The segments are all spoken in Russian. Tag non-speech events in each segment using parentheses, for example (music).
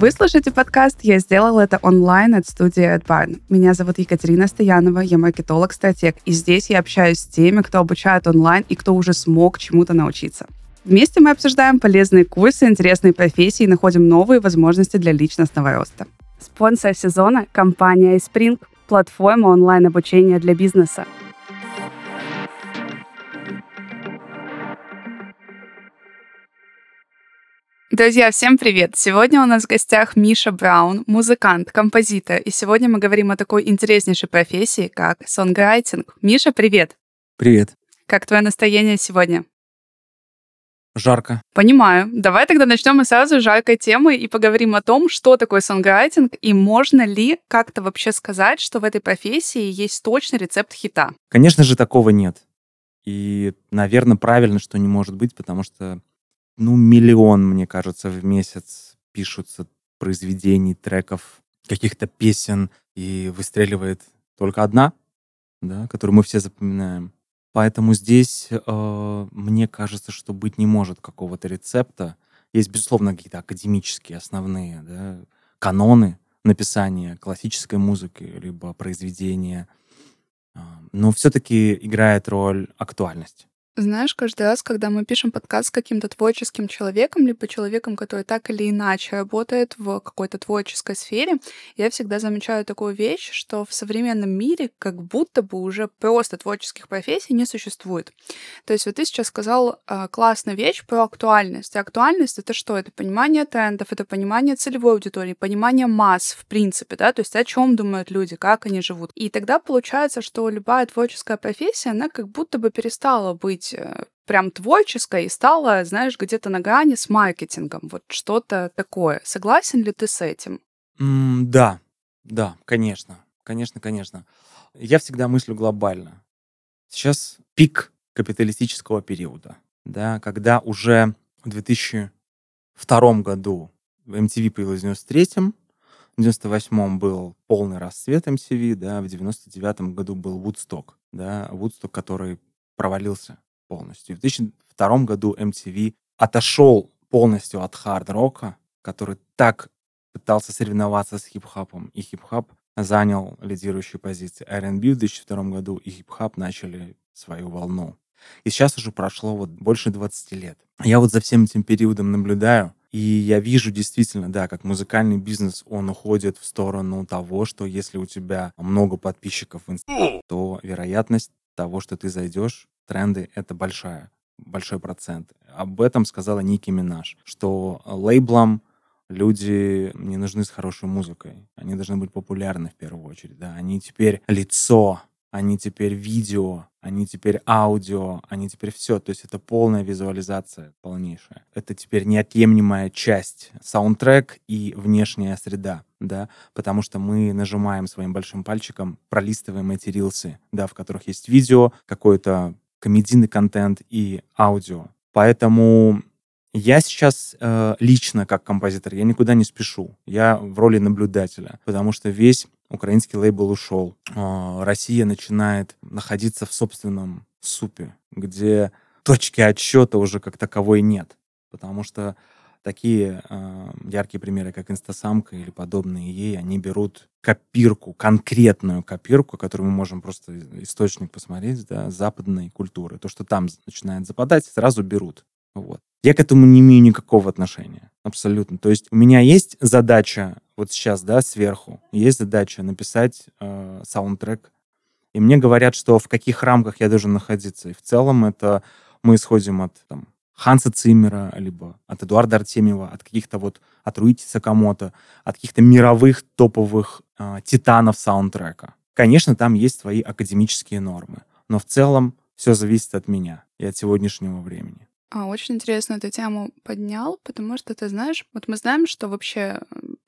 Вы слушаете подкаст «Я сделал это онлайн» от студии AdBarn. Меня зовут Екатерина Стоянова, я маркетолог-стратег, и здесь я общаюсь с теми, кто обучает онлайн и кто уже смог чему-то научиться. Вместе мы обсуждаем полезные курсы, интересные профессии и находим новые возможности для личностного роста. Спонсор сезона — компания iSpring, платформа онлайн-обучения для бизнеса. Друзья, всем привет! Сегодня у нас в гостях Миша Браун, музыкант, композитор, и сегодня мы говорим о такой интереснейшей профессии, как сонграйтинг. Миша, привет! Привет! Как твое настроение сегодня? Жарко. Понимаю. Давай тогда начнем мы сразу с жаркой темы и поговорим о том, что такое сонграйтинг и можно ли как-то вообще сказать, что в этой профессии есть точный рецепт хита. Конечно же, такого нет. И, наверное, правильно, что не может быть, потому что ну, миллион, мне кажется, в месяц пишутся произведений, треков, каких-то песен, и выстреливает только одна, да, которую мы все запоминаем. Поэтому здесь э, мне кажется, что быть не может какого-то рецепта. Есть, безусловно, какие-то академические основные да, каноны написания классической музыки, либо произведения. Э, но все-таки играет роль актуальность. Знаешь, каждый раз, когда мы пишем подкаст с каким-то творческим человеком, либо человеком, который так или иначе работает в какой-то творческой сфере, я всегда замечаю такую вещь, что в современном мире как будто бы уже просто творческих профессий не существует. То есть вот ты сейчас сказал э, классную вещь про актуальность. И актуальность — это что? Это понимание трендов, это понимание целевой аудитории, понимание масс, в принципе, да, то есть о чем думают люди, как они живут. И тогда получается, что любая творческая профессия, она как будто бы перестала быть быть э, прям творческой и стала, знаешь, где-то на грани с маркетингом. Вот что-то такое. Согласен ли ты с этим? Mm, да, да, конечно. Конечно, конечно. Я всегда мыслю глобально. Сейчас пик капиталистического периода, да, когда уже в 2002 году MTV появилась в 93-м, в 98-м был полный расцвет MTV, да, в 99-м году был Woodstock, да, Woodstock, который провалился полностью. В 2002 году MTV отошел полностью от хард-рока, который так пытался соревноваться с хип-хопом, и хип-хоп занял лидирующие позиции. R&B в 2002 году и хип-хоп начали свою волну. И сейчас уже прошло вот больше 20 лет. Я вот за всем этим периодом наблюдаю, и я вижу действительно, да, как музыкальный бизнес, он уходит в сторону того, что если у тебя много подписчиков в Инстаграме, то вероятность того, что ты зайдешь в тренды — это большая, большой процент. Об этом сказала Ники Минаж, что лейблам люди не нужны с хорошей музыкой. Они должны быть популярны в первую очередь. Да. Они теперь лицо, они теперь видео, они теперь аудио, они теперь все. То есть это полная визуализация полнейшая. Это теперь неотъемлемая часть саундтрек и внешняя среда, да, потому что мы нажимаем своим большим пальчиком, пролистываем эти рилсы, да, в которых есть видео, какое-то комедийный контент и аудио. Поэтому я сейчас э, лично, как композитор, я никуда не спешу. Я в роли наблюдателя, потому что весь украинский лейбл ушел. Э, Россия начинает находиться в собственном супе, где точки отсчета уже как таковой нет. Потому что такие э, яркие примеры, как инстасамка или подобные ей, они берут копирку, конкретную копирку, которую мы можем просто источник посмотреть, да, западной культуры. То, что там начинает западать, сразу берут. Вот. Я к этому не имею никакого отношения. Абсолютно. То есть у меня есть задача вот сейчас, да, сверху, есть задача написать э, саундтрек. И мне говорят, что в каких рамках я должен находиться. И в целом это мы исходим от там, Ханса Циммера, либо от Эдуарда Артемьева, от каких-то вот, от Руити Сакамото, от каких-то мировых топовых э, титанов саундтрека. Конечно, там есть свои академические нормы, но в целом все зависит от меня и от сегодняшнего времени. А, очень интересно эту тему поднял, потому что, ты знаешь, вот мы знаем, что вообще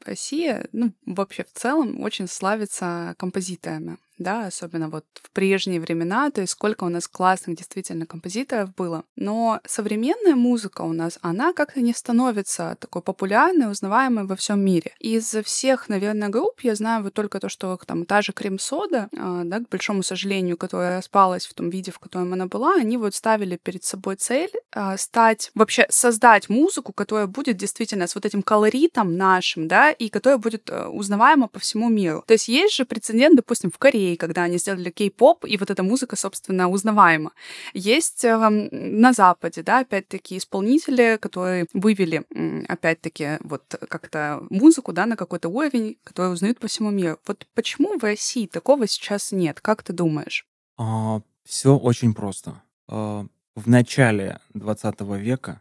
Россия, ну, вообще в целом очень славится композиторами да, особенно вот в прежние времена, то есть сколько у нас классных действительно композиторов было. Но современная музыка у нас, она как-то не становится такой популярной, узнаваемой во всем мире. Из всех, наверное, групп я знаю вот только то, что там та же Крем-сода, а, да, к большому сожалению, которая распалась в том виде, в котором она была, они вот ставили перед собой цель а, стать, вообще создать музыку, которая будет действительно с вот этим колоритом нашим, да, и которая будет э, узнаваема по всему миру. То есть есть же прецедент, допустим, в Корее, когда они сделали кей-поп, и вот эта музыка, собственно, узнаваема. Есть э, на Западе, да, опять-таки, исполнители, которые вывели, опять-таки, вот как-то музыку, да, на какой-то уровень, который узнают по всему миру. Вот почему в России такого сейчас нет? Как ты думаешь? А, все очень просто. А, в начале 20 века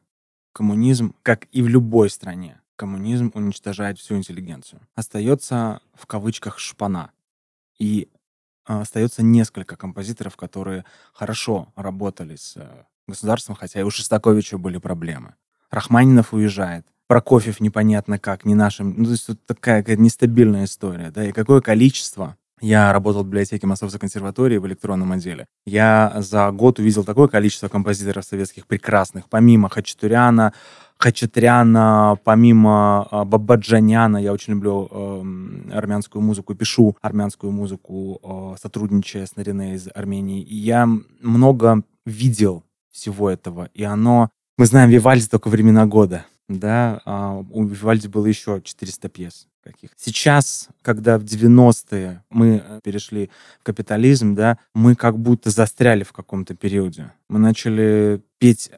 коммунизм, как и в любой стране, коммунизм уничтожает всю интеллигенцию. Остается в кавычках шпана. И остается несколько композиторов, которые хорошо работали с э, государством, хотя и у Шостаковича были проблемы. Рахманинов уезжает. Прокофьев непонятно как, не нашим. Ну, то есть вот такая нестабильная история, да, и какое количество я работал в библиотеке Московской консерватории в электронном отделе. Я за год увидел такое количество композиторов советских прекрасных, помимо Хачатуряна, Хачатряна, помимо э, Бабаджаняна, я очень люблю э, армянскую музыку, пишу армянскую музыку, э, сотрудничая с Нарине из Армении. И я много видел всего этого, и оно... Мы знаем Вивальди только времена года, да, а у Вивальди было еще 400 пьес каких. Сейчас, когда в 90-е мы э, перешли в капитализм, да, мы как будто застряли в каком-то периоде. Мы начали петь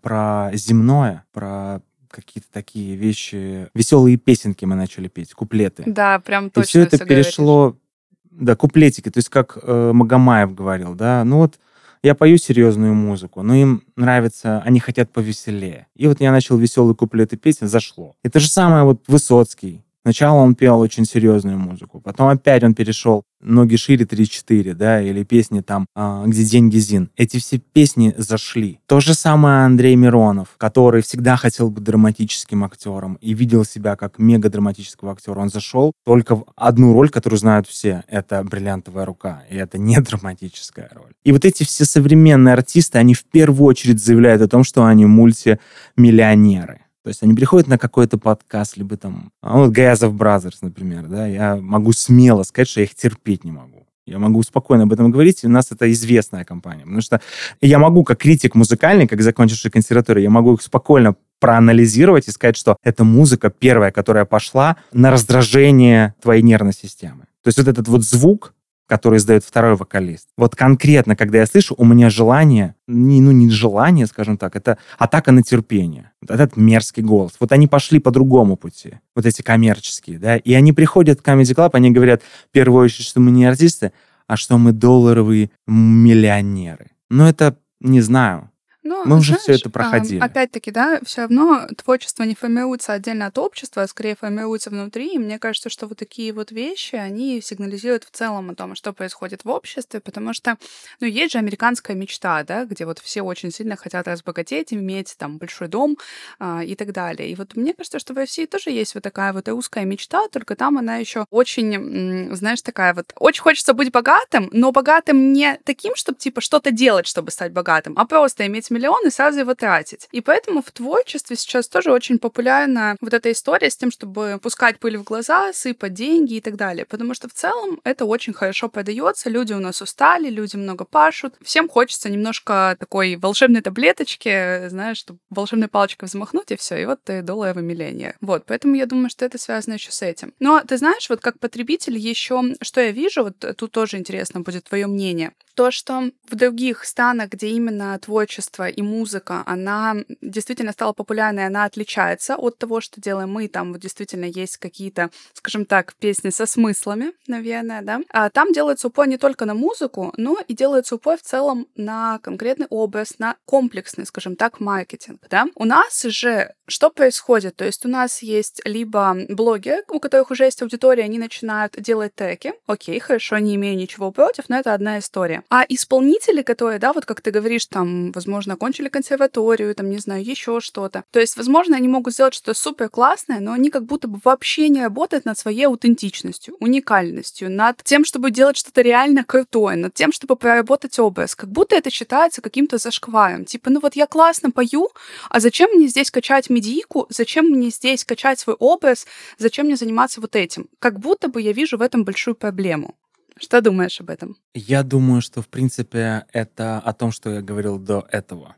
про земное, про какие-то такие вещи, веселые песенки мы начали петь, куплеты. Да, прям точно. И все это все перешло, говоришь. да, куплетики, то есть как э, Магомаев говорил, да, ну вот я пою серьезную музыку, но им нравится, они хотят повеселее. И вот я начал веселые куплеты песен, зашло. Это же самое вот Высоцкий, Сначала он пел очень серьезную музыку, потом опять он перешел «Ноги шире 3-4», да, или песни там а, «Где деньги Зин». Эти все песни зашли. То же самое Андрей Миронов, который всегда хотел быть драматическим актером и видел себя как мега-драматического актера. Он зашел только в одну роль, которую знают все. Это «Бриллиантовая рука», и это не (laughs) драматическая роль. И вот эти все современные артисты, они в первую очередь заявляют о том, что они мультимиллионеры. То есть они приходят на какой-то подкаст, либо там, а вот Гаязов Brothers, например, да, я могу смело сказать, что я их терпеть не могу. Я могу спокойно об этом говорить, и у нас это известная компания. Потому что я могу, как критик музыкальный, как закончивший консерваторию, я могу их спокойно проанализировать и сказать, что это музыка первая, которая пошла на раздражение твоей нервной системы. То есть вот этот вот звук, который издает второй вокалист. Вот конкретно, когда я слышу, у меня желание, не, ну не желание, скажем так, это атака на терпение. Вот этот мерзкий голос. Вот они пошли по другому пути, вот эти коммерческие, да, и они приходят в Comedy Club, они говорят, в первую очередь, что мы не артисты, а что мы долларовые миллионеры. Но это, не знаю, ну, Мы уже все это проходили. Опять-таки, да, все равно творчество не формируется отдельно от общества, а скорее формируется внутри. И мне кажется, что вот такие вот вещи, они сигнализируют в целом о том, что происходит в обществе, потому что, ну, есть же американская мечта, да, где вот все очень сильно хотят разбогатеть, иметь там большой дом а, и так далее. И вот мне кажется, что в России тоже есть вот такая вот русская мечта, только там она еще очень, знаешь, такая вот, очень хочется быть богатым, но богатым не таким, чтобы типа что-то делать, чтобы стать богатым, а просто иметь миллион и сразу его тратить. И поэтому в творчестве сейчас тоже очень популярна вот эта история с тем, чтобы пускать пыль в глаза, сыпать деньги и так далее. Потому что в целом это очень хорошо продается, люди у нас устали, люди много пашут. Всем хочется немножко такой волшебной таблеточки, знаешь, чтобы волшебной палочкой взмахнуть, и все, и вот ты долларовый миллионер. Вот, поэтому я думаю, что это связано еще с этим. Но ты знаешь, вот как потребитель еще, что я вижу, вот тут тоже интересно будет твое мнение то, что в других странах, где именно творчество и музыка, она действительно стала популярной, она отличается от того, что делаем мы. Там вот действительно есть какие-то, скажем так, песни со смыслами, наверное, да. А там делается упор не только на музыку, но и делается упор в целом на конкретный образ, на комплексный, скажем так, маркетинг, да. У нас же что происходит? То есть у нас есть либо блогеры, у которых уже есть аудитория, они начинают делать треки. Окей, хорошо, не имею ничего против, но это одна история. А исполнители, которые, да, вот как ты говоришь, там, возможно, окончили консерваторию, там, не знаю, еще что-то. То есть, возможно, они могут сделать что-то супер классное, но они как будто бы вообще не работают над своей аутентичностью, уникальностью, над тем, чтобы делать что-то реально крутое, над тем, чтобы проработать образ. Как будто это считается каким-то зашкваром. Типа, ну вот я классно пою, а зачем мне здесь качать медийку, зачем мне здесь качать свой образ, зачем мне заниматься вот этим? Как будто бы я вижу в этом большую проблему. Что думаешь об этом? Я думаю, что, в принципе, это о том, что я говорил до этого.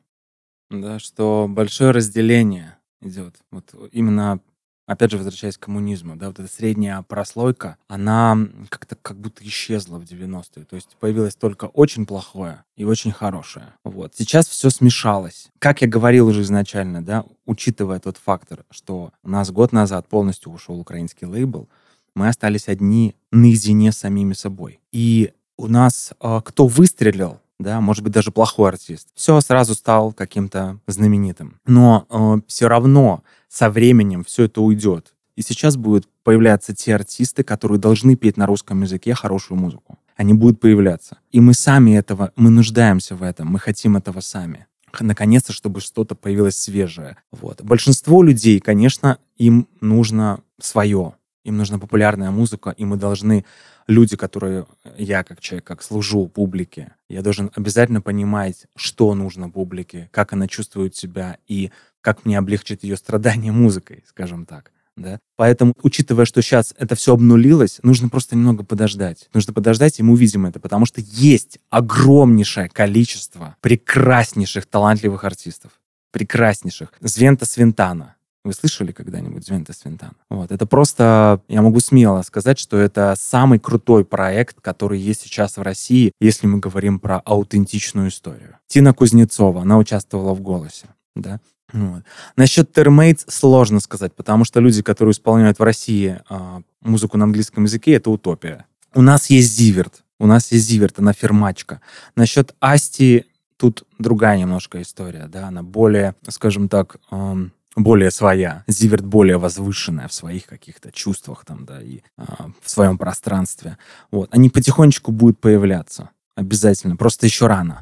Да, что большое разделение идет. Вот именно, опять же, возвращаясь к коммунизму, да, вот эта средняя прослойка, она как-то как будто исчезла в 90-е. То есть появилось только очень плохое и очень хорошее. Вот. Сейчас все смешалось. Как я говорил уже изначально, да, учитывая тот фактор, что у нас год назад полностью ушел украинский лейбл, мы остались одни наедине с самими собой. И у нас э, кто выстрелил, да, может быть, даже плохой артист, все сразу стал каким-то знаменитым. Но э, все равно со временем все это уйдет. И сейчас будут появляться те артисты, которые должны петь на русском языке хорошую музыку. Они будут появляться. И мы сами этого, мы нуждаемся в этом, мы хотим этого сами наконец-то, чтобы что-то появилось свежее. Вот. Большинство людей, конечно, им нужно свое им нужна популярная музыка, и мы должны, люди, которые, я как человек, как служу публике, я должен обязательно понимать, что нужно публике, как она чувствует себя, и как мне облегчить ее страдания музыкой, скажем так. Да? Поэтому, учитывая, что сейчас это все обнулилось, нужно просто немного подождать. Нужно подождать, и мы увидим это, потому что есть огромнейшее количество прекраснейших, талантливых артистов. Прекраснейших. Звента Свинтана, вы слышали когда-нибудь Звента Свинтана? Вот. Это просто, я могу смело сказать, что это самый крутой проект, который есть сейчас в России, если мы говорим про аутентичную историю. Тина Кузнецова, она участвовала в «Голосе». Да? Вот. Насчет термейтс сложно сказать, потому что люди, которые исполняют в России а, музыку на английском языке, это утопия. У нас есть Зиверт, у нас есть Зиверт, она фермачка. Насчет Асти тут другая немножко история, да, она более, скажем так, эм, более своя, Зиверт более возвышенная в своих каких-то чувствах там, да, и а, в своем пространстве. Вот. Они потихонечку будут появляться. Обязательно. Просто еще рано.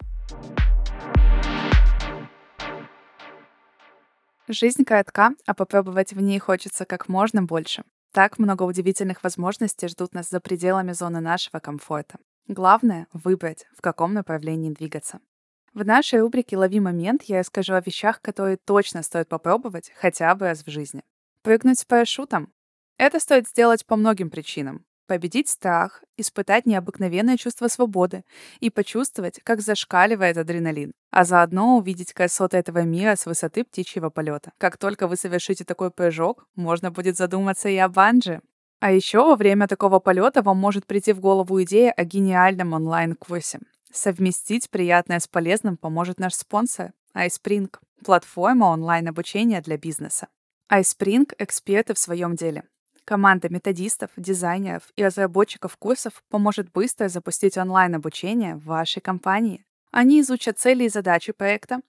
Жизнь коротка, а попробовать в ней хочется как можно больше. Так много удивительных возможностей ждут нас за пределами зоны нашего комфорта. Главное — выбрать, в каком направлении двигаться. В нашей рубрике «Лови момент» я расскажу о вещах, которые точно стоит попробовать хотя бы раз в жизни. Прыгнуть с парашютом. Это стоит сделать по многим причинам. Победить страх, испытать необыкновенное чувство свободы и почувствовать, как зашкаливает адреналин, а заодно увидеть красоты этого мира с высоты птичьего полета. Как только вы совершите такой прыжок, можно будет задуматься и о банджи. А еще во время такого полета вам может прийти в голову идея о гениальном онлайн-курсе. Совместить приятное с полезным поможет наш спонсор iSpring — платформа онлайн-обучения для бизнеса. iSpring — эксперты в своем деле. Команда методистов, дизайнеров и разработчиков курсов поможет быстро запустить онлайн-обучение в вашей компании. Они изучат цели и задачи проекта,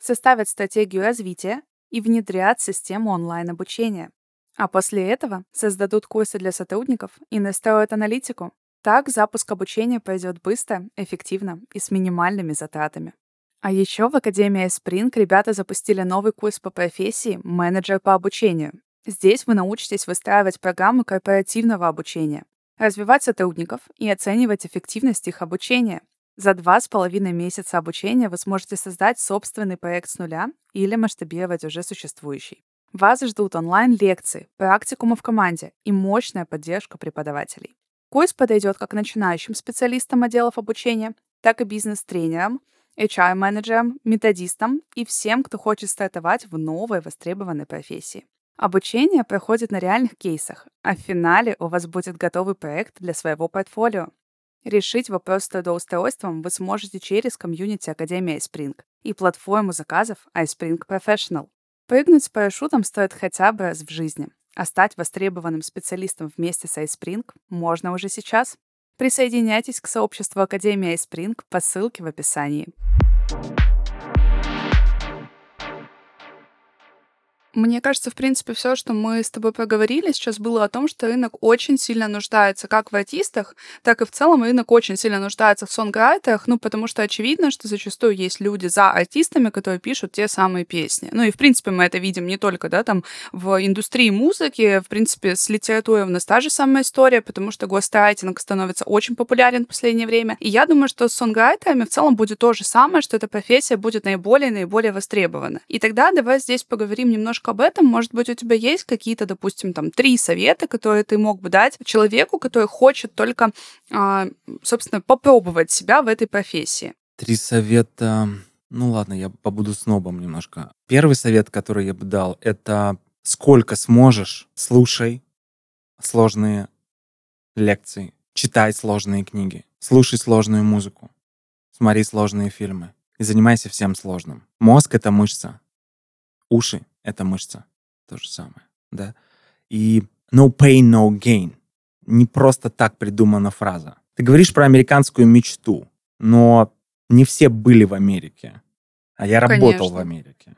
составят стратегию развития и внедрят систему онлайн-обучения. А после этого создадут курсы для сотрудников и настроят аналитику, так запуск обучения пойдет быстро, эффективно и с минимальными затратами. А еще в Академии Spring ребята запустили новый курс по профессии «Менеджер по обучению». Здесь вы научитесь выстраивать программы корпоративного обучения, развивать сотрудников и оценивать эффективность их обучения. За два с половиной месяца обучения вы сможете создать собственный проект с нуля или масштабировать уже существующий. Вас ждут онлайн-лекции, практикумы в команде и мощная поддержка преподавателей. Курс подойдет как начинающим специалистам отделов обучения, так и бизнес-тренерам, HR-менеджерам, методистам и всем, кто хочет стартовать в новой востребованной профессии. Обучение проходит на реальных кейсах, а в финале у вас будет готовый проект для своего портфолио. Решить вопрос с трудоустройством вы сможете через комьюнити Академии iSpring и платформу заказов iSpring Professional. Прыгнуть с парашютом стоит хотя бы раз в жизни, а стать востребованным специалистом вместе с iSpring можно уже сейчас. Присоединяйтесь к сообществу Академии iSpring по ссылке в описании. Мне кажется, в принципе, все, что мы с тобой поговорили сейчас, было о том, что рынок очень сильно нуждается как в артистах, так и в целом рынок очень сильно нуждается в сонграйтерах, ну, потому что очевидно, что зачастую есть люди за артистами, которые пишут те самые песни. Ну, и, в принципе, мы это видим не только, да, там, в индустрии музыки, в принципе, с литературой у нас та же самая история, потому что гострайтинг становится очень популярен в последнее время. И я думаю, что с сонграйтерами в целом будет то же самое, что эта профессия будет наиболее-наиболее востребована. И тогда давай здесь поговорим немножко немножко об этом. Может быть, у тебя есть какие-то, допустим, там три совета, которые ты мог бы дать человеку, который хочет только, а, собственно, попробовать себя в этой профессии? Три совета. Ну ладно, я побуду снобом немножко. Первый совет, который я бы дал, это сколько сможешь, слушай сложные лекции, читай сложные книги, слушай сложную музыку, смотри сложные фильмы и занимайся всем сложным. Мозг — это мышца. Уши это мышца. То же самое, да. И no pain, no gain. Не просто так придумана фраза. Ты говоришь про американскую мечту, но не все были в Америке. А я работал Конечно. в Америке.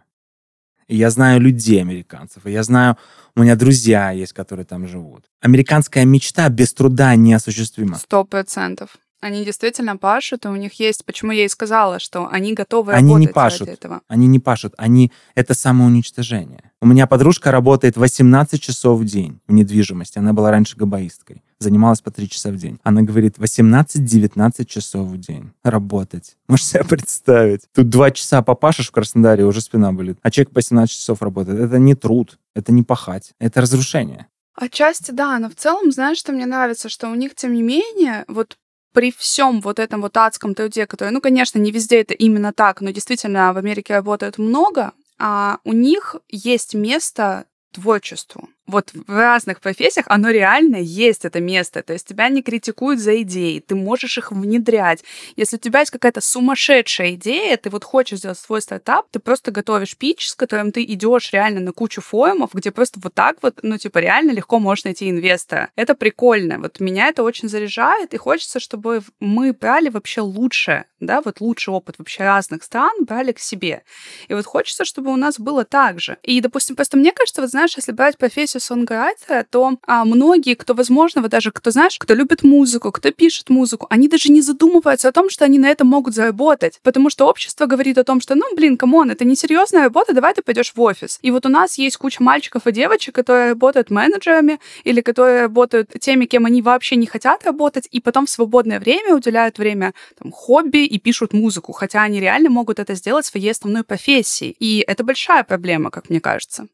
И я знаю людей американцев, и я знаю, у меня друзья есть, которые там живут. Американская мечта без труда неосуществима. Сто процентов. Они действительно пашут, и у них есть, почему я и сказала, что они готовы они работать не пашут, ради этого. Они не пашут, они это самоуничтожение. У меня подружка работает 18 часов в день в недвижимости. Она была раньше габаисткой. Занималась по 3 часа в день. Она говорит, 18-19 часов в день работать. (laughs) Можешь себе представить? Тут 2 часа попашешь в Краснодаре, уже спина болит. А человек по 17 часов работает. Это не труд, это не пахать, это разрушение. Отчасти да, но в целом, знаешь, что мне нравится, что у них, тем не менее, вот при всем вот этом вот адском труде, который, ну, конечно, не везде это именно так, но действительно в Америке работает много, а у них есть место творчеству вот в разных профессиях оно реально есть, это место. То есть тебя не критикуют за идеи, ты можешь их внедрять. Если у тебя есть какая-то сумасшедшая идея, ты вот хочешь сделать свой стартап, ты просто готовишь пич, с которым ты идешь реально на кучу форумов, где просто вот так вот, ну, типа, реально легко можешь найти инвестора. Это прикольно. Вот меня это очень заряжает, и хочется, чтобы мы брали вообще лучше, да, вот лучший опыт вообще разных стран брали к себе. И вот хочется, чтобы у нас было так же. И, допустим, просто мне кажется, вот знаешь, если брать профессию профессию сонграйтера, то а, многие, кто, возможно, вот даже кто, знаешь, кто любит музыку, кто пишет музыку, они даже не задумываются о том, что они на этом могут заработать. Потому что общество говорит о том, что, ну, блин, come on, это не серьезная работа, давай ты пойдешь в офис. И вот у нас есть куча мальчиков и девочек, которые работают менеджерами или которые работают теми, кем они вообще не хотят работать, и потом в свободное время уделяют время там, хобби и пишут музыку, хотя они реально могут это сделать своей основной профессией. И это большая проблема, как мне кажется.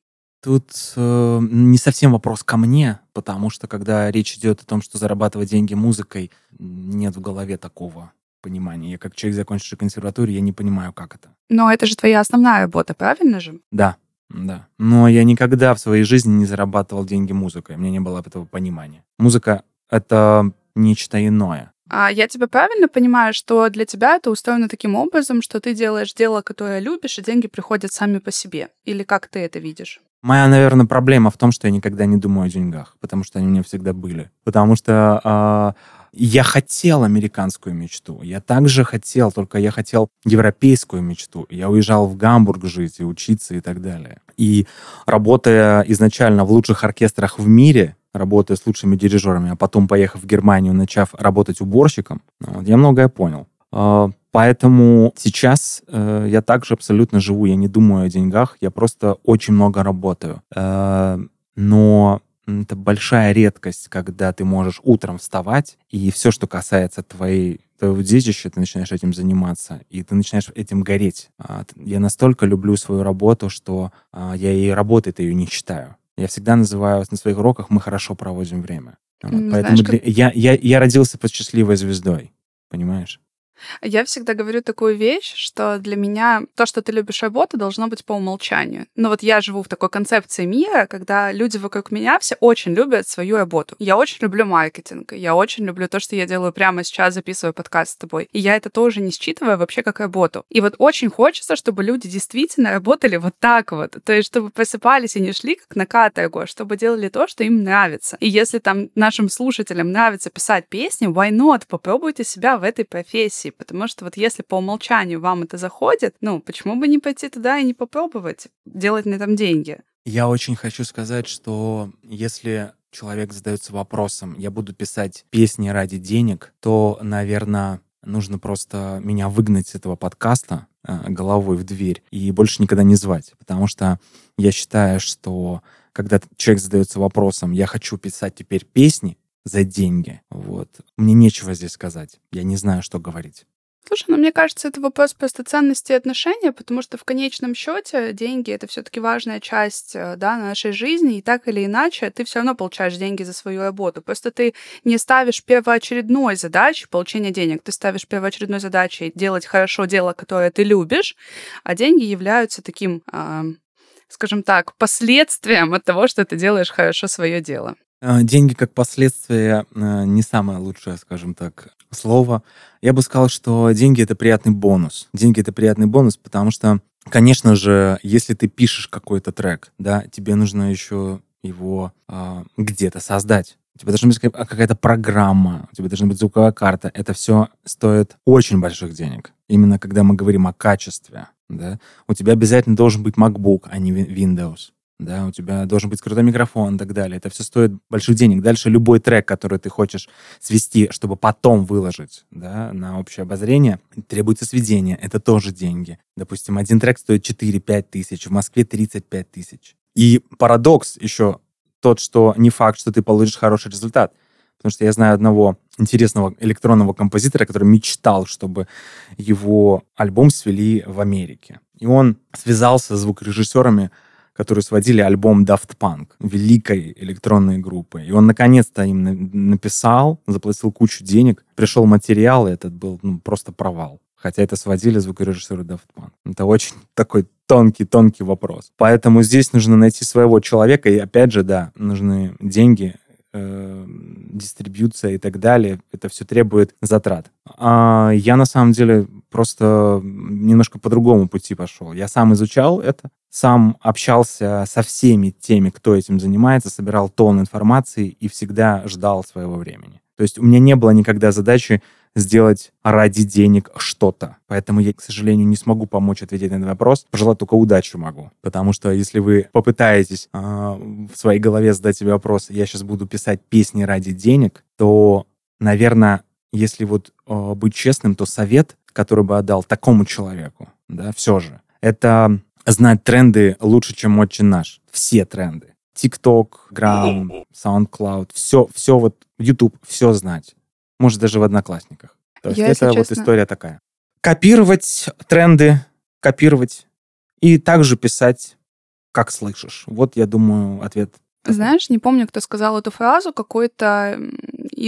Тут э, не совсем вопрос ко мне, потому что когда речь идет о том, что зарабатывать деньги музыкой, нет в голове такого понимания. Я как человек, закончивший консерваторию, я не понимаю, как это. Но это же твоя основная работа, правильно же? Да, да. Но я никогда в своей жизни не зарабатывал деньги музыкой. У меня не было этого понимания. Музыка — это нечто иное. А я тебя правильно понимаю, что для тебя это устроено таким образом, что ты делаешь дело, которое любишь, и деньги приходят сами по себе? Или как ты это видишь? Моя, наверное, проблема в том, что я никогда не думаю о деньгах, потому что они у меня всегда были. Потому что э, я хотел американскую мечту. Я также хотел, только я хотел европейскую мечту. Я уезжал в Гамбург жить и учиться и так далее. И работая изначально в лучших оркестрах в мире, работая с лучшими дирижерами, а потом поехав в Германию, начав работать уборщиком, вот, я многое понял. Поэтому сейчас э, я также абсолютно живу, я не думаю о деньгах, я просто очень много работаю. Э, но это большая редкость, когда ты можешь утром вставать, и все, что касается твоей твоего детища, ты начинаешь этим заниматься, и ты начинаешь этим гореть. А, я настолько люблю свою работу, что а, я и работой-то ее не считаю. Я всегда называю на своих уроках «мы хорошо проводим время». Знаешь, Поэтому как... для... я, я, я родился под счастливой звездой, понимаешь? Я всегда говорю такую вещь, что для меня то, что ты любишь работу, должно быть по умолчанию. Но вот я живу в такой концепции мира, когда люди вокруг меня все очень любят свою работу. Я очень люблю маркетинг, я очень люблю то, что я делаю прямо сейчас, записываю подкаст с тобой. И я это тоже не считываю вообще как работу. И вот очень хочется, чтобы люди действительно работали вот так вот. То есть, чтобы просыпались и не шли как на каторгу, а чтобы делали то, что им нравится. И если там нашим слушателям нравится писать песни, why not? Попробуйте себя в этой профессии пойти, потому что вот если по умолчанию вам это заходит, ну, почему бы не пойти туда и не попробовать делать на этом деньги? Я очень хочу сказать, что если человек задается вопросом, я буду писать песни ради денег, то, наверное, нужно просто меня выгнать с этого подкаста э, головой в дверь и больше никогда не звать. Потому что я считаю, что когда человек задается вопросом, я хочу писать теперь песни за деньги, вот, мне нечего здесь сказать. Я не знаю, что говорить. Слушай, ну мне кажется, это вопрос просто ценности отношения, потому что в конечном счете деньги это все-таки важная часть э, да, нашей жизни, и так или иначе ты все равно получаешь деньги за свою работу. Просто ты не ставишь первоочередной задачей получения денег, ты ставишь первоочередной задачей делать хорошо дело, которое ты любишь, а деньги являются таким, э, скажем так, последствием от того, что ты делаешь хорошо свое дело. А, деньги как последствие э, не самое лучшее, скажем так, слово. Я бы сказал, что деньги — это приятный бонус. Деньги — это приятный бонус, потому что, конечно же, если ты пишешь какой-то трек, да, тебе нужно еще его э, где-то создать. У тебя должна быть какая-то программа, у тебя должна быть звуковая карта. Это все стоит очень больших денег. Именно когда мы говорим о качестве. Да? У тебя обязательно должен быть MacBook, а не Windows да, у тебя должен быть крутой микрофон и так далее. Это все стоит больших денег. Дальше любой трек, который ты хочешь свести, чтобы потом выложить, да, на общее обозрение, требуется сведение. Это тоже деньги. Допустим, один трек стоит 4-5 тысяч, в Москве 35 тысяч. И парадокс еще тот, что не факт, что ты получишь хороший результат. Потому что я знаю одного интересного электронного композитора, который мечтал, чтобы его альбом свели в Америке. И он связался с звукорежиссерами которые сводили альбом Daft Punk, великой электронной группы. И он наконец-то им написал, заплатил кучу денег, пришел материал, и этот был ну, просто провал. Хотя это сводили звукорежиссеры Daft Punk. Это очень (laughs) такой тонкий-тонкий вопрос. Поэтому здесь нужно найти своего человека, и опять же, да, нужны деньги, э, дистрибьюция и так далее. Это все требует затрат. А я на самом деле просто немножко по другому пути пошел. Я сам изучал это, сам общался со всеми теми, кто этим занимается, собирал тон информации и всегда ждал своего времени. То есть у меня не было никогда задачи сделать ради денег что-то. Поэтому я, к сожалению, не смогу помочь ответить на этот вопрос. Пожелать только удачу могу. Потому что если вы попытаетесь э, в своей голове задать себе вопрос, я сейчас буду писать песни ради денег, то, наверное, если вот э, быть честным, то совет, который бы отдал такому человеку, да, все же, это знать тренды лучше, чем очень наш. Все тренды. TikTok, Gram, (laughs) SoundCloud, все, все вот, YouTube, все знать. Может, даже в Одноклассниках. То есть Я, это вот честно... история такая. Копировать тренды, копировать и также писать, как слышишь. Вот, я думаю, ответ знаешь, не помню, кто сказал эту фразу, какой-то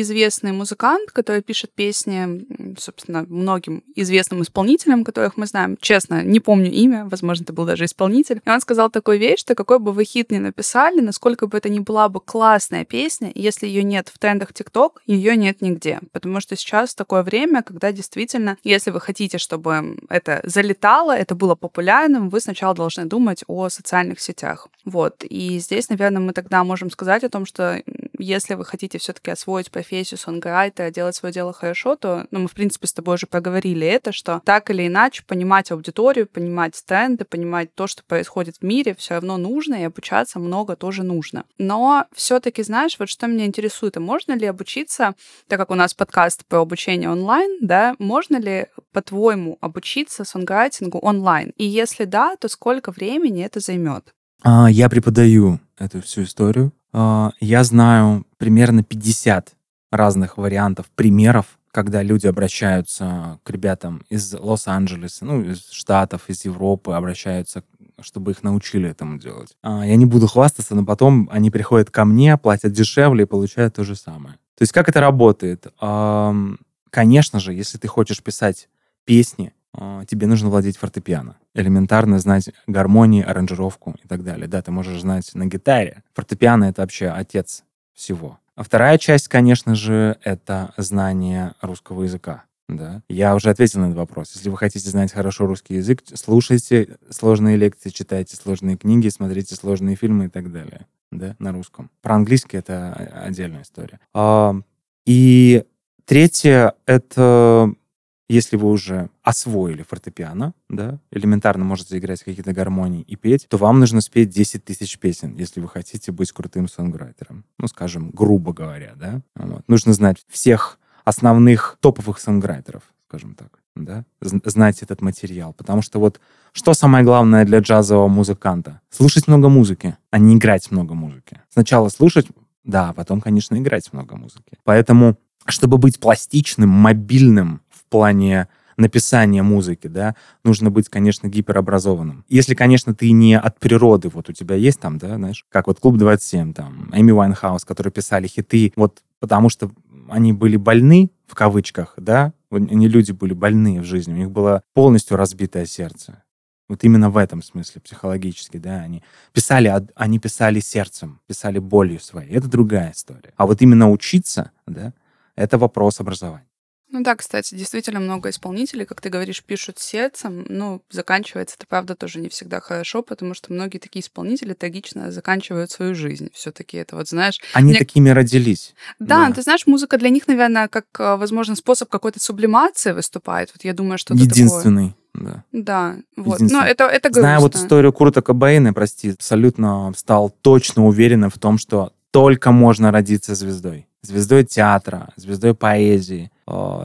известный музыкант, который пишет песни, собственно, многим известным исполнителям, которых мы знаем. Честно, не помню имя, возможно, это был даже исполнитель. И он сказал такую вещь, что какой бы вы хит ни написали, насколько бы это ни была бы классная песня, если ее нет в трендах ТикТок, ее нет нигде. Потому что сейчас такое время, когда действительно, если вы хотите, чтобы это залетало, это было популярным, вы сначала должны думать о социальных сетях. Вот. И здесь, наверное, мы тогда можем сказать о том, что если вы хотите все-таки освоить профессию сонграйтера, делать свое дело хорошо, то, ну, мы, в принципе, с тобой уже проговорили это, что так или иначе понимать аудиторию, понимать тренды, понимать то, что происходит в мире, все равно нужно, и обучаться много тоже нужно. Но все-таки, знаешь, вот что меня интересует, а можно ли обучиться, так как у нас подкаст про обучение онлайн, да, можно ли, по-твоему, обучиться сонграйтингу онлайн? И если да, то сколько времени это займет? А, я преподаю эту всю историю. А, я знаю примерно 50 разных вариантов, примеров, когда люди обращаются к ребятам из Лос-Анджелеса, ну, из Штатов, из Европы, обращаются, чтобы их научили этому делать. А, я не буду хвастаться, но потом они приходят ко мне, платят дешевле и получают то же самое. То есть как это работает? Конечно же, если ты хочешь писать песни, тебе нужно владеть фортепиано. Элементарно знать гармонии, аранжировку и так далее. Да, ты можешь знать на гитаре. Фортепиано — это вообще отец всего. А вторая часть, конечно же, это знание русского языка. Да. Я уже ответил на этот вопрос. Если вы хотите знать хорошо русский язык, слушайте сложные лекции, читайте сложные книги, смотрите сложные фильмы и так далее. Да, на русском. Про английский это отдельная история. А, и третье — это если вы уже освоили фортепиано, да, элементарно можете играть какие-то гармонии и петь, то вам нужно спеть 10 тысяч песен, если вы хотите быть крутым сонграйтером. Ну, скажем, грубо говоря, да. Вот. Нужно знать всех основных топовых сонграйтеров, скажем так, да, знать этот материал. Потому что вот что самое главное для джазового музыканта? Слушать много музыки, а не играть много музыки. Сначала слушать, да, а потом, конечно, играть много музыки. Поэтому, чтобы быть пластичным, мобильным плане написания музыки, да, нужно быть, конечно, гиперобразованным. Если, конечно, ты не от природы, вот у тебя есть там, да, знаешь, как вот Клуб 27, там, Эми Уайнхаус, которые писали хиты, вот потому что они были больны, в кавычках, да, они люди были больные в жизни, у них было полностью разбитое сердце. Вот именно в этом смысле, психологически, да, они писали, они писали сердцем, писали болью своей. Это другая история. А вот именно учиться, да, это вопрос образования. Ну да, кстати, действительно много исполнителей, как ты говоришь, пишут сердцем. Ну, заканчивается это, правда, тоже не всегда хорошо, потому что многие такие исполнители трагично заканчивают свою жизнь. все таки это вот, знаешь... Они мне... такими родились. Да, да, ты знаешь, музыка для них, наверное, как, э, возможно, способ какой-то сублимации выступает. Вот я думаю, что это Единственный. Да. Да, вот. Но это, это грустно. Зная вот историю Курта Кобейна, прости, абсолютно стал точно уверенным в том, что только можно родиться звездой. Звездой театра, звездой поэзии,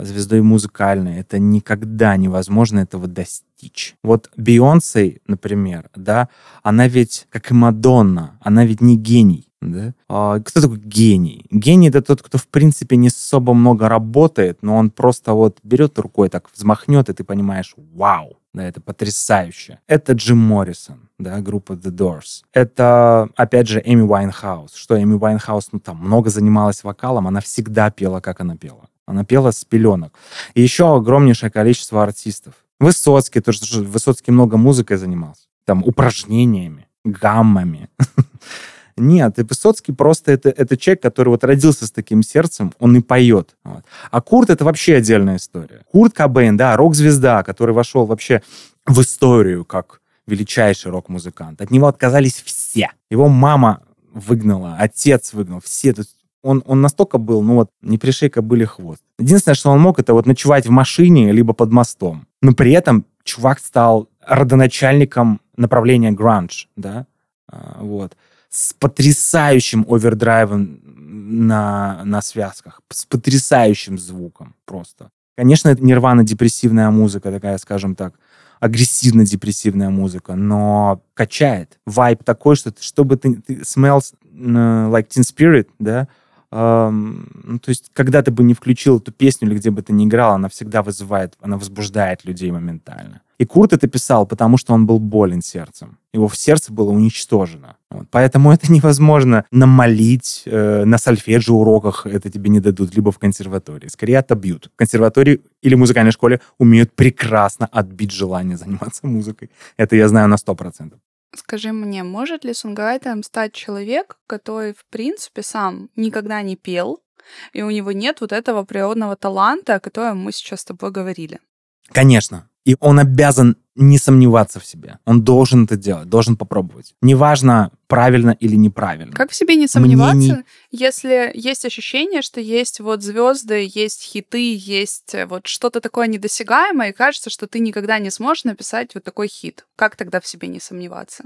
звездой музыкальной. Это никогда невозможно этого достичь. Вот Бейонсе, например, да, она ведь, как и Мадонна, она ведь не гений. Да? А, кто такой гений? Гений — это тот, кто, в принципе, не особо много работает, но он просто вот берет рукой так, взмахнет, и ты понимаешь, вау, да, это потрясающе. Это Джим Моррисон, да, группа The Doors. Это, опять же, Эми Уайнхаус. Что Эми Уайнхаус, ну, там, много занималась вокалом, она всегда пела, как она пела. Она пела с пеленок. И еще огромнейшее количество артистов. Высоцкий тоже, Высоцкий много музыкой занимался. Там, упражнениями, гаммами. (laughs) Нет, и Высоцкий просто это, это человек, который вот родился с таким сердцем, он и поет. Вот. А Курт — это вообще отдельная история. Курт Кобейн, да, рок-звезда, который вошел вообще в историю как величайший рок-музыкант. От него отказались все. Его мама выгнала, отец выгнал, все. Он, он настолько был, ну вот, не пришей были хвост. Единственное, что он мог, это вот ночевать в машине, либо под мостом. Но при этом чувак стал родоначальником направления гранж, да, а, вот с потрясающим овердрайвом на, на связках, с потрясающим звуком просто. Конечно, это нирвана депрессивная музыка, такая, скажем так, агрессивно-депрессивная музыка, но качает. Вайп такой, что ты, чтобы ты, ты smells uh, like Teen Spirit, да, ну, то есть, когда ты бы не включил эту песню или где бы ты ни играл, она всегда вызывает, она возбуждает людей моментально. И Курт это писал, потому что он был болен сердцем. Его сердце было уничтожено. Вот. Поэтому (laughs) это невозможно намолить э, на сольфеджи уроках, это тебе не дадут, либо в консерватории. Скорее отобьют. В консерватории или музыкальной школе умеют прекрасно отбить желание заниматься (laughs) музыкой. Это я знаю на 100%. Скажи мне, может ли сонграйтером стать человек, который, в принципе, сам никогда не пел, и у него нет вот этого природного таланта, о котором мы сейчас с тобой говорили? Конечно. И он обязан не сомневаться в себе. Он должен это делать, должен попробовать. Неважно, правильно или неправильно. Как в себе не сомневаться, не... если есть ощущение, что есть вот звезды, есть хиты, есть э, вот что-то такое недосягаемое, и кажется, что ты никогда не сможешь написать вот такой хит. Как тогда в себе не сомневаться?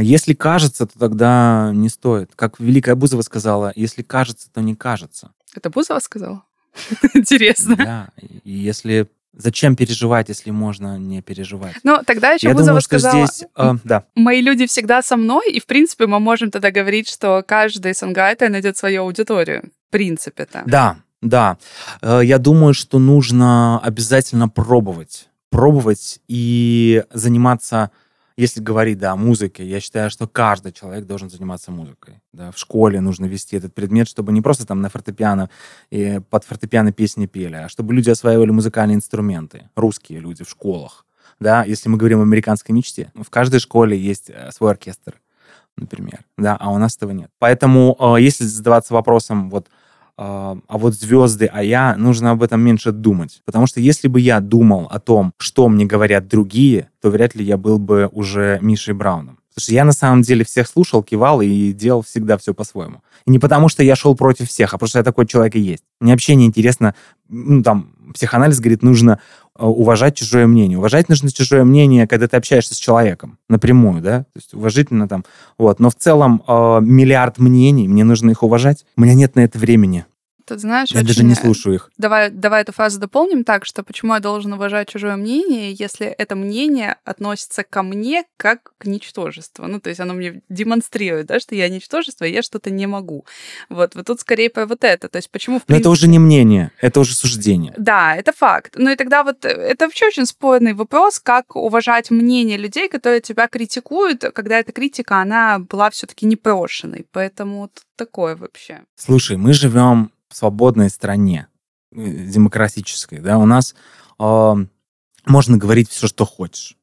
Если кажется, то тогда не стоит. Как Великая Бузова сказала, если кажется, то не кажется. Это Бузова сказала? (laughs) Интересно. Да, и если Зачем переживать, если можно не переживать? Ну, тогда еще Я Бузова думаю, что сказала, здесь, э, да. мои люди всегда со мной, и, в принципе, мы можем тогда говорить, что каждый сонграйтер найдет свою аудиторию. В принципе-то. Да, да. Э, я думаю, что нужно обязательно пробовать. Пробовать и заниматься если говорить, да, о музыке, я считаю, что каждый человек должен заниматься музыкой. Да. В школе нужно вести этот предмет, чтобы не просто там на фортепиано и под фортепиано песни пели, а чтобы люди осваивали музыкальные инструменты, русские люди в школах. Да, если мы говорим о американской мечте, в каждой школе есть э, свой оркестр, например, да, а у нас этого нет. Поэтому, э, если задаваться вопросом, вот, а, а вот звезды, а я, нужно об этом меньше думать. Потому что если бы я думал о том, что мне говорят другие, то вряд ли я был бы уже Мишей Брауном. Потому что я на самом деле всех слушал, кивал и делал всегда все по-своему. И не потому, что я шел против всех, а что я такой человек и есть. Мне вообще не интересно, ну, там, психоанализ говорит, нужно уважать чужое мнение. Уважать нужно чужое мнение, когда ты общаешься с человеком напрямую, да, то есть уважительно там, вот. Но в целом э, миллиард мнений, мне нужно их уважать. У меня нет на это времени. Ты знаешь, Я даже не слушаю их. Давай, давай эту фразу дополним так, что почему я должен уважать чужое мнение, если это мнение относится ко мне как к ничтожеству. Ну, то есть оно мне демонстрирует, да, что я ничтожество, и я что-то не могу. Вот, вот тут скорее про вот это. То есть почему... В принципе... Но это уже не мнение, это уже суждение. Да, это факт. Ну и тогда вот э, это вообще очень спорный вопрос, как уважать мнение людей, которые тебя критикуют, когда эта критика, она была все таки непрошенной. Поэтому такое вообще. Слушай, мы живем в свободной стране, э, демократической, да, у нас э, можно говорить все, что хочешь.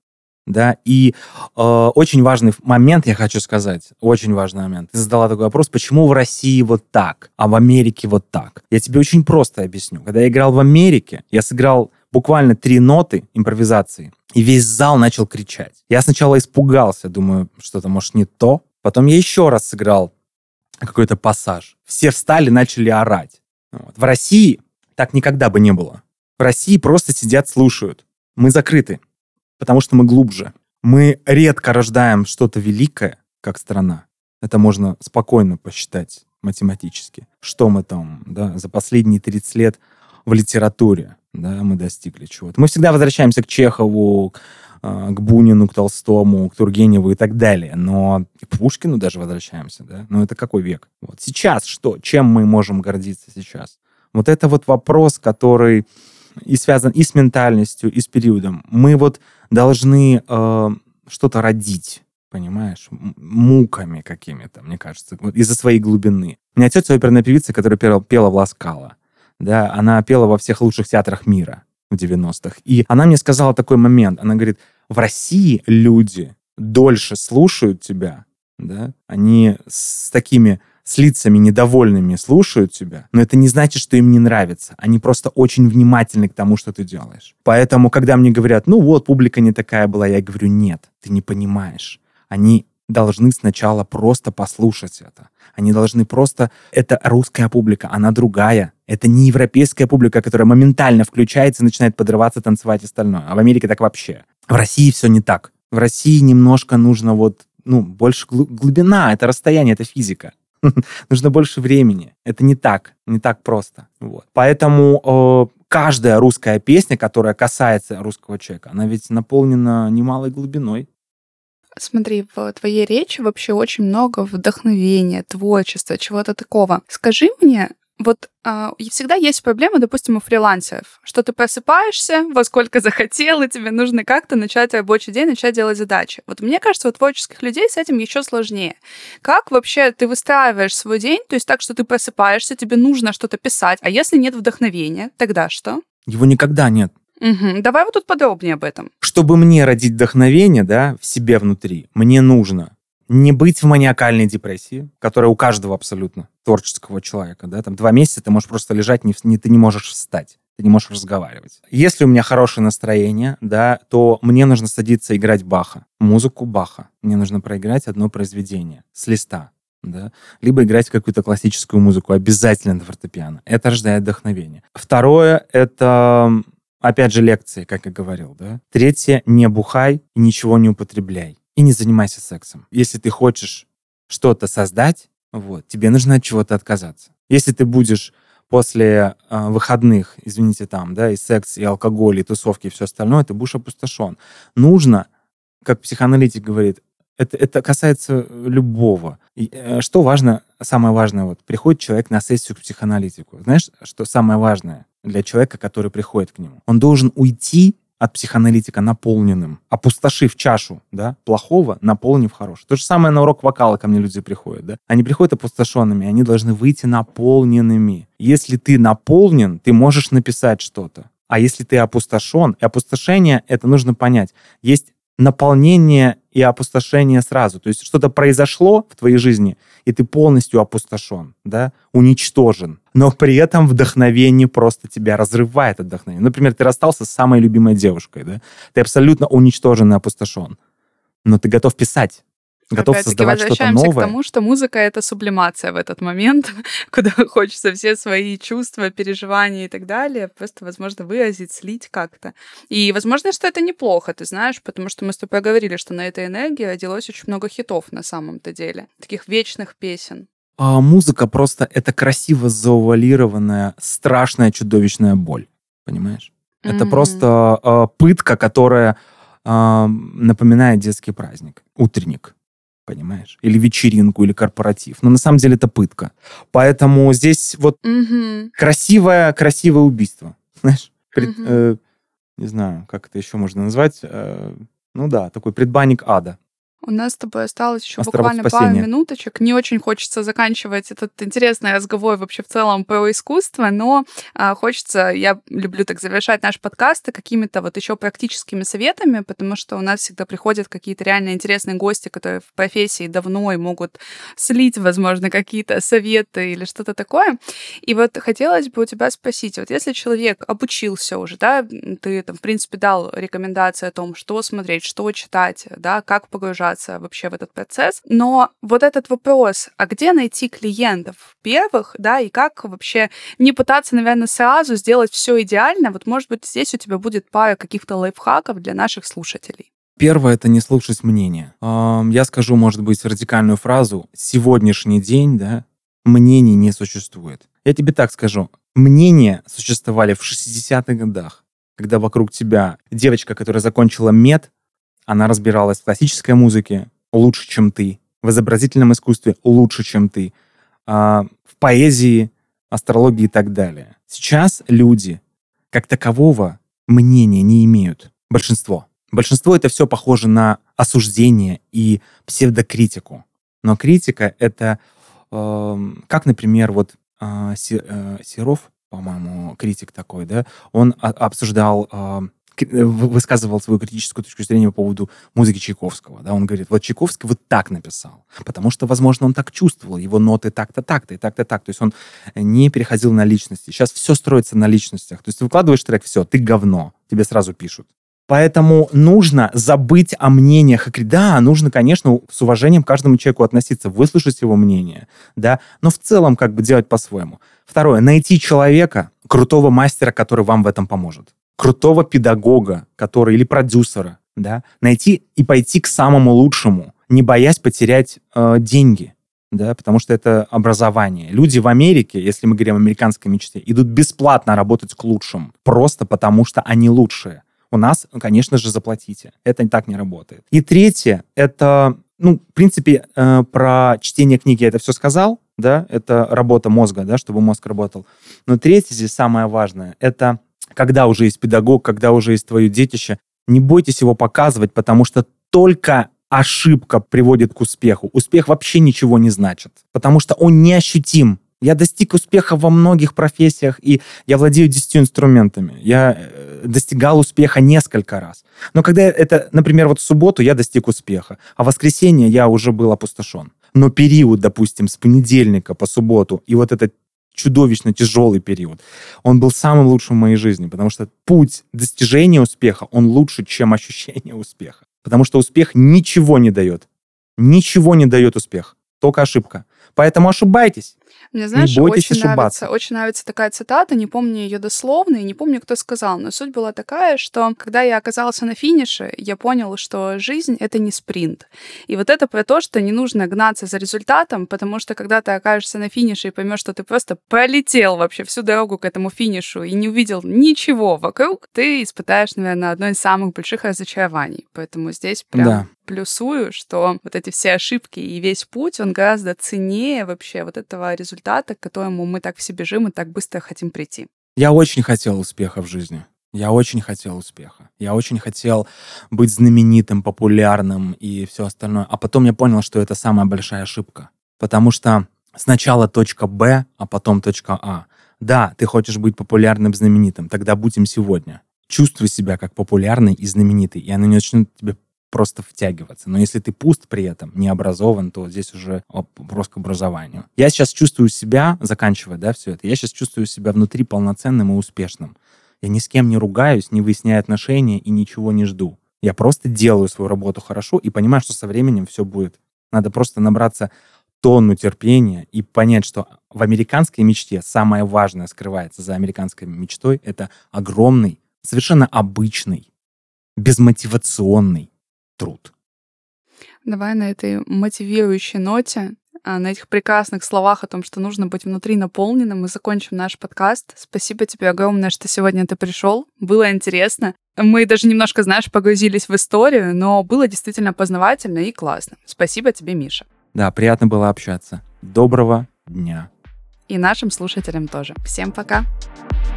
Да, и э, очень важный момент, я хочу сказать, очень важный момент. Ты задала такой вопрос, почему в России вот так, а в Америке вот так? Я тебе очень просто объясню. Когда я играл в Америке, я сыграл буквально три ноты импровизации, и весь зал начал кричать. Я сначала испугался, думаю, что-то может не то. Потом я еще раз сыграл какой-то пассаж. Все встали, начали орать. Вот. В России так никогда бы не было. В России просто сидят, слушают. Мы закрыты, потому что мы глубже. Мы редко рождаем что-то великое, как страна. Это можно спокойно посчитать математически. Что мы там да, за последние 30 лет в литературе да, мы достигли чего-то. Мы всегда возвращаемся к Чехову, к Бунину, к Толстому, к Тургеневу и так далее. Но к Пушкину даже возвращаемся, да? Но это какой век? Вот сейчас что? Чем мы можем гордиться сейчас? Вот это вот вопрос, который и связан и с ментальностью, и с периодом. Мы вот должны э, что-то родить, понимаешь, муками какими-то, мне кажется, вот из-за своей глубины. У меня тетя оперная певица, которая пела, пела в Ласкала, да, она пела во всех лучших театрах мира в 90-х. И она мне сказала такой момент, она говорит, в России люди дольше слушают тебя, да, они с такими с лицами недовольными слушают тебя, но это не значит, что им не нравится. Они просто очень внимательны к тому, что ты делаешь. Поэтому, когда мне говорят, ну вот, публика не такая была, я говорю, нет, ты не понимаешь. Они должны сначала просто послушать это. Они должны просто... Это русская публика, она другая. Это не европейская публика, которая моментально включается начинает подрываться, танцевать и остальное. А в Америке так вообще. В России все не так. В России немножко нужно вот, ну, больше глубина, это расстояние, это физика. (laughs) нужно больше времени. Это не так, не так просто. Вот. Поэтому э, каждая русская песня, которая касается русского человека, она ведь наполнена немалой глубиной. Смотри, в твоей речи вообще очень много вдохновения, творчества, чего-то такого. Скажи мне, вот и всегда есть проблема, допустим, у фрилансеров, что ты просыпаешься, во сколько (laughs) захотел, и тебе нужно как-то начать рабочий день, начать делать задачи. Вот мне кажется, у творческих людей с этим еще сложнее. Как вообще ты выстраиваешь свой день, то есть так, что ты просыпаешься, тебе нужно что-то писать, а если нет вдохновения, тогда что? Его никогда нет. Угу. Давай вот тут подробнее об этом. Чтобы мне родить вдохновение, да, в себе внутри, мне нужно не быть в маниакальной депрессии, которая у каждого абсолютно творческого человека, да, там два месяца ты можешь просто лежать, не, не, ты не можешь встать, ты не можешь разговаривать. Если у меня хорошее настроение, да, то мне нужно садиться играть Баха, музыку Баха. Мне нужно проиграть одно произведение с листа, да, либо играть какую-то классическую музыку, обязательно на фортепиано. Это рождает вдохновение. Второе — это, опять же, лекции, как я говорил, да. Третье — не бухай и ничего не употребляй и не занимайся сексом. Если ты хочешь что-то создать, вот, тебе нужно от чего-то отказаться. Если ты будешь после э, выходных, извините, там, да, и секс, и алкоголь, и тусовки, и все остальное, ты будешь опустошен. Нужно, как психоаналитик говорит, это, это касается любого. И, э, что важно, самое важное, вот, приходит человек на сессию к психоаналитику. Знаешь, что самое важное для человека, который приходит к нему? Он должен уйти от психоаналитика наполненным, опустошив чашу, да, плохого, наполнив хорошего. То же самое на урок вокала ко мне люди приходят, да. Они приходят опустошенными, они должны выйти наполненными. Если ты наполнен, ты можешь написать что-то. А если ты опустошен, и опустошение, это нужно понять. Есть наполнение и опустошение сразу. То есть что-то произошло в твоей жизни, и ты полностью опустошен, да, уничтожен. Но при этом вдохновение просто тебя разрывает от вдохновения. Например, ты расстался с самой любимой девушкой, да, ты абсолютно уничтожен и опустошен, но ты готов писать. готов создавать что-то новое. к тому, что музыка — это сублимация в этот момент, (laughs) куда хочется все свои чувства, переживания и так далее просто, возможно, выразить, слить как-то. И, возможно, что это неплохо, ты знаешь, потому что мы с тобой говорили, что на этой энергии родилось очень много хитов на самом-то деле, таких вечных песен. А музыка просто это красиво завуалированная, страшная, чудовищная боль. Понимаешь? Mm-hmm. Это просто э, пытка, которая э, напоминает детский праздник, утренник понимаешь? Или вечеринку, или корпоратив. Но на самом деле это пытка. Поэтому здесь вот mm-hmm. красивое, красивое убийство. Знаешь? Пред, mm-hmm. э, не знаю, как это еще можно назвать. Э, ну да, такой предбанник ада. У нас с тобой осталось еще Островок буквально спасения. пару минуточек. Не очень хочется заканчивать этот интересный разговор вообще в целом про искусство, но а, хочется, я люблю так завершать наши подкасты какими-то вот еще практическими советами, потому что у нас всегда приходят какие-то реально интересные гости, которые в профессии давно и могут слить, возможно, какие-то советы или что-то такое. И вот хотелось бы у тебя спросить, вот если человек обучился уже, да, ты там, в принципе, дал рекомендации о том, что смотреть, что читать, да, как погружаться погружаться вообще в этот процесс. Но вот этот вопрос, а где найти клиентов первых, да, и как вообще не пытаться, наверное, сразу сделать все идеально, вот, может быть, здесь у тебя будет пара каких-то лайфхаков для наших слушателей. Первое — это не слушать мнение. Я скажу, может быть, радикальную фразу. Сегодняшний день, да, мнений не существует. Я тебе так скажу. Мнения существовали в 60-х годах, когда вокруг тебя девочка, которая закончила мед, она разбиралась в классической музыке лучше, чем ты, в изобразительном искусстве лучше, чем ты, а, в поэзии, астрологии и так далее. Сейчас люди как такового мнения не имеют. Большинство. Большинство это все похоже на осуждение и псевдокритику. Но критика это, э, как, например, вот э, Серов, по-моему, критик такой, да, он обсуждал э, Э, высказывал свою критическую точку зрения по поводу музыки Чайковского. Да, он говорит, вот Чайковский вот так написал, потому что, возможно, он так чувствовал, его ноты так-то, так-то и так-то, так. То есть он не переходил на личности. Сейчас все строится на личностях. То есть ты выкладываешь трек, все, ты говно, тебе сразу пишут. Поэтому нужно забыть о мнениях. Да, нужно, конечно, с уважением к каждому человеку относиться, выслушать его мнение, да, но в целом как бы делать по-своему. Второе, найти человека, крутого мастера, который вам в этом поможет крутого педагога, который или продюсера, да, найти и пойти к самому лучшему, не боясь потерять э, деньги, да, потому что это образование. Люди в Америке, если мы говорим о американской мечте, идут бесплатно работать к лучшим, просто потому что они лучшие. У нас, конечно же, заплатите. Это так не работает. И третье, это, ну, в принципе, э, про чтение книги я это все сказал, да, это работа мозга, да, чтобы мозг работал. Но третье здесь самое важное, это когда уже есть педагог, когда уже есть твое детище, не бойтесь его показывать, потому что только ошибка приводит к успеху. Успех вообще ничего не значит, потому что он неощутим. Я достиг успеха во многих профессиях, и я владею десятью инструментами. Я э, достигал успеха несколько раз. Но когда это, например, вот в субботу я достиг успеха, а в воскресенье я уже был опустошен. Но период, допустим, с понедельника по субботу, и вот этот чудовищно тяжелый период. Он был самым лучшим в моей жизни, потому что путь достижения успеха, он лучше, чем ощущение успеха. Потому что успех ничего не дает. Ничего не дает успех. Только ошибка. Поэтому ошибайтесь. Мне, знаешь, не бойтесь очень ошибаться. Нравится, очень нравится такая цитата, не помню ее дословно и не помню, кто сказал, но суть была такая, что когда я оказался на финише, я понял, что жизнь — это не спринт. И вот это про то, что не нужно гнаться за результатом, потому что когда ты окажешься на финише и поймешь, что ты просто пролетел вообще всю дорогу к этому финишу и не увидел ничего вокруг, ты испытаешь, наверное, одно из самых больших разочарований. Поэтому здесь прям да плюсую, что вот эти все ошибки и весь путь, он гораздо ценнее вообще вот этого результата, к которому мы так все бежим и так быстро хотим прийти. Я очень хотел успеха в жизни. Я очень хотел успеха. Я очень хотел быть знаменитым, популярным и все остальное. А потом я понял, что это самая большая ошибка. Потому что сначала точка Б, а потом точка А. Да, ты хочешь быть популярным, знаменитым, тогда будь им сегодня. Чувствуй себя как популярный и знаменитый, и оно начнет тебе просто втягиваться. Но если ты пуст при этом, не образован, то здесь уже вопрос к образованию. Я сейчас чувствую себя, заканчивая, да, все это, я сейчас чувствую себя внутри полноценным и успешным. Я ни с кем не ругаюсь, не выясняю отношения и ничего не жду. Я просто делаю свою работу хорошо и понимаю, что со временем все будет Надо просто набраться тонну терпения и понять, что в американской мечте самое важное скрывается за американской мечтой. Это огромный, совершенно обычный, безмотивационный труд. Давай на этой мотивирующей ноте, а, на этих прекрасных словах о том, что нужно быть внутри наполненным, мы закончим наш подкаст. Спасибо тебе огромное, что сегодня ты пришел. Было интересно. Мы даже немножко, знаешь, погрузились в историю, но было действительно познавательно и классно. Спасибо тебе, Миша. Да, приятно было общаться. Доброго дня. И нашим слушателям тоже. Всем пока. Пока.